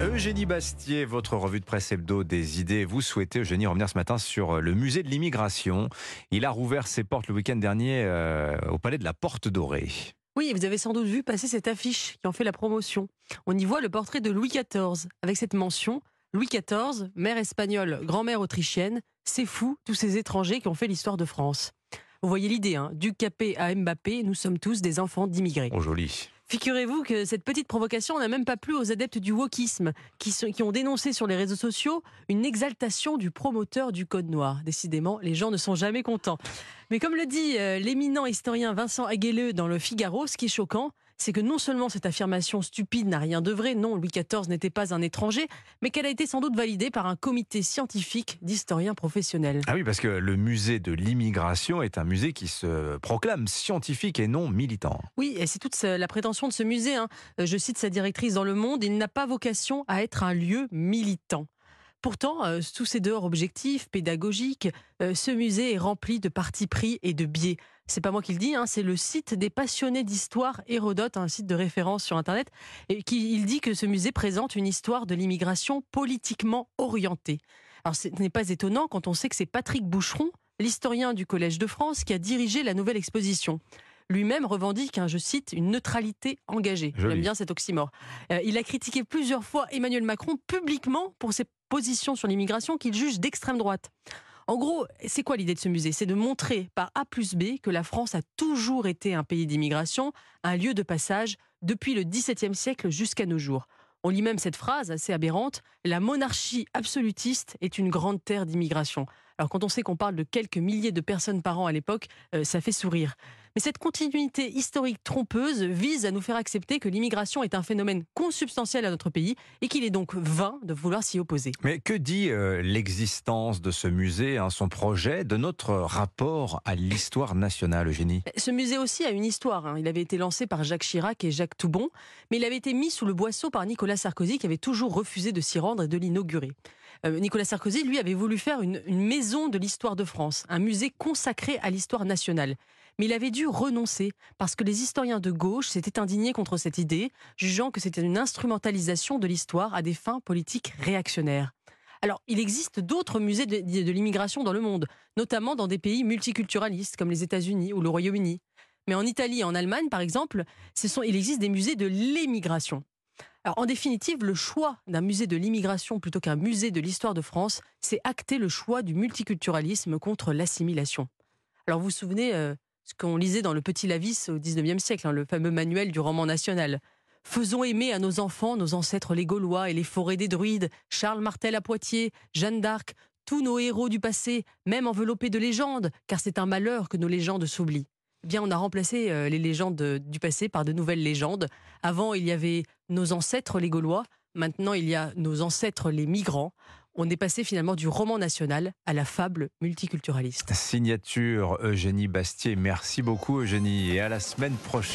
Eugénie Bastier, votre revue de presse hebdo des idées. Vous souhaitez, Eugénie, revenir ce matin sur le musée de l'immigration. Il a rouvert ses portes le week-end dernier euh, au palais de la Porte Dorée. Oui, vous avez sans doute vu passer cette affiche qui en fait la promotion. On y voit le portrait de Louis XIV, avec cette mention Louis XIV, mère espagnole, grand-mère autrichienne, c'est fou, tous ces étrangers qui ont fait l'histoire de France. Vous voyez l'idée, hein, du Capet à Mbappé, nous sommes tous des enfants d'immigrés. Oh, joli. Figurez-vous que cette petite provocation n'a même pas plu aux adeptes du wokisme, qui, ont dénoncé sur les réseaux sociaux une exaltation du promoteur du Code Noir. Décidément, les gens ne sont jamais contents. Mais comme le dit euh, l'éminent historien Vincent Agueleux dans le Figaro, ce qui est choquant, c'est que non seulement cette affirmation stupide n'a rien de vrai, non, Louis XIV n'était pas un étranger, mais qu'elle a été sans doute validée par un comité scientifique d'historiens professionnels. Ah oui, parce que le musée de l'immigration est un musée qui se proclame scientifique et non militant. Oui, et c'est toute la prétention de ce musée. Hein. Euh, je cite sa directrice dans Le Monde, il n'a pas vocation à être un lieu militant. Pourtant, euh, sous ses dehors objectifs, pédagogiques, euh, ce musée est rempli de partis pris et de biais. C'est pas moi qui le dis, hein, c'est le site des passionnés d'histoire Hérodote, un site de référence sur Internet, et qui il dit que ce musée présente une histoire de l'immigration politiquement orientée. Ce n'est pas étonnant quand on sait que c'est Patrick Boucheron, l'historien du Collège de France, qui a dirigé la nouvelle exposition lui-même revendique, hein, je cite, une neutralité engagée. J'aime bien cet oxymore. Euh, il a critiqué plusieurs fois Emmanuel Macron publiquement pour ses positions sur l'immigration qu'il juge d'extrême droite. En gros, c'est quoi l'idée de ce musée? C'est de montrer par A plus B que la France a toujours été un pays d'immigration, un lieu de passage depuis le XVIIe siècle jusqu'à nos jours. On lit même cette phrase assez aberrante La monarchie absolutiste est une grande terre d'immigration. Alors quand on sait qu'on parle de quelques milliers de personnes par an à l'époque, euh, ça fait sourire. Mais cette continuité historique trompeuse vise à nous faire accepter que l'immigration est un phénomène consubstantiel à notre pays et qu'il est donc vain de vouloir s'y opposer. Mais que dit euh, l'existence de ce musée, hein, son projet, de notre rapport à l'histoire nationale, Eugénie? Ce musée aussi a une histoire. Hein. Il avait été lancé par Jacques Chirac et Jacques Toubon, mais il avait été mis sous le boisseau par Nicolas Sarkozy qui avait toujours refusé de s'y rendre et de l'inaugurer. Euh, Nicolas Sarkozy, lui, avait voulu faire une maison de l'histoire de France, un musée consacré à l'histoire nationale mais il avait dû renoncer parce que les historiens de gauche s'étaient indignés contre cette idée, jugeant que c'était une instrumentalisation de l'histoire à des fins politiques réactionnaires. Alors, il existe d'autres musées de, l'immigration dans le monde, notamment dans des pays multiculturalistes comme les États-Unis ou le Royaume-Uni. Mais en Italie et en Allemagne, par exemple, il existe des musées de l'émigration. En définitive, le choix d'un musée de l'immigration plutôt qu'un musée de l'histoire de France, c'est acter le choix du multiculturalisme contre l'assimilation. Alors, vous vous souvenez, euh, ce qu'on lisait dans le Petit Lavis au XIXe siècle, hein, le fameux manuel du roman national. Faisons aimer à nos enfants nos ancêtres les Gaulois et les forêts des druides, Charles Martel à Poitiers, Jeanne d'Arc, tous nos héros du passé, même enveloppés de légendes, car c'est un malheur que nos légendes s'oublient. Eh bien, on a remplacé euh, les légendes du passé par de nouvelles légendes. Avant, il y avait nos ancêtres les Gaulois, maintenant il y a nos ancêtres les migrants on est passé finalement du roman national à la fable multiculturaliste. Signature Eugénie Bastier. Merci beaucoup Eugénie et à la semaine prochaine.